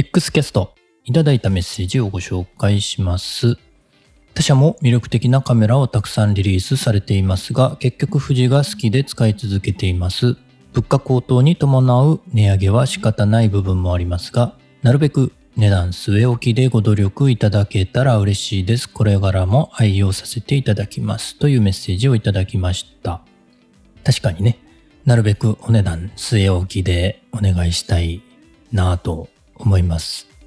X キャストいただいたメッセージをご紹介します。他社も魅力的なカメラをたくさんリリースされていますが、結局富士が好きで使い続けています。物価高騰に伴う値上げは仕方ない部分もありますが、なるべく値段据え置きでご努力いただけたら嬉しいです。これからも愛用させていただきます。というメッセージをいただきました。確かにね、なるべくお値段据え置きでお願いしたいなぁと思います。